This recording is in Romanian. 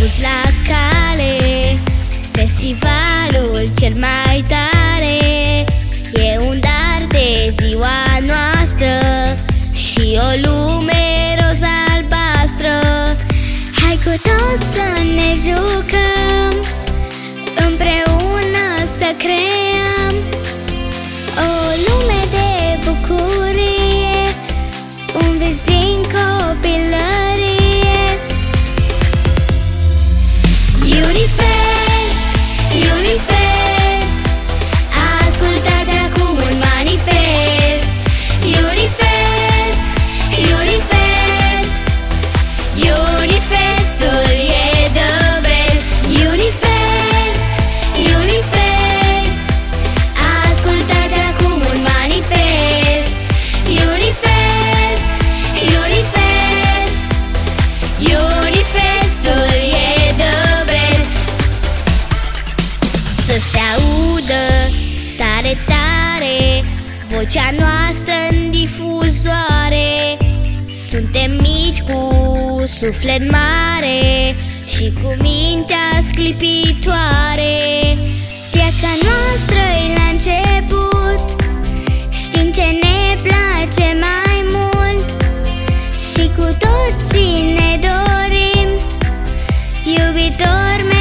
pus la cale. Festivalul cel mai tare E un dar de ziua noastră Și o lume Vocea noastră în difuzoare. Suntem mici cu suflet mare Și cu mintea sclipitoare. Viața noastră e la început Știm ce ne place mai mult Și cu toții ne dorim. Iubitor meu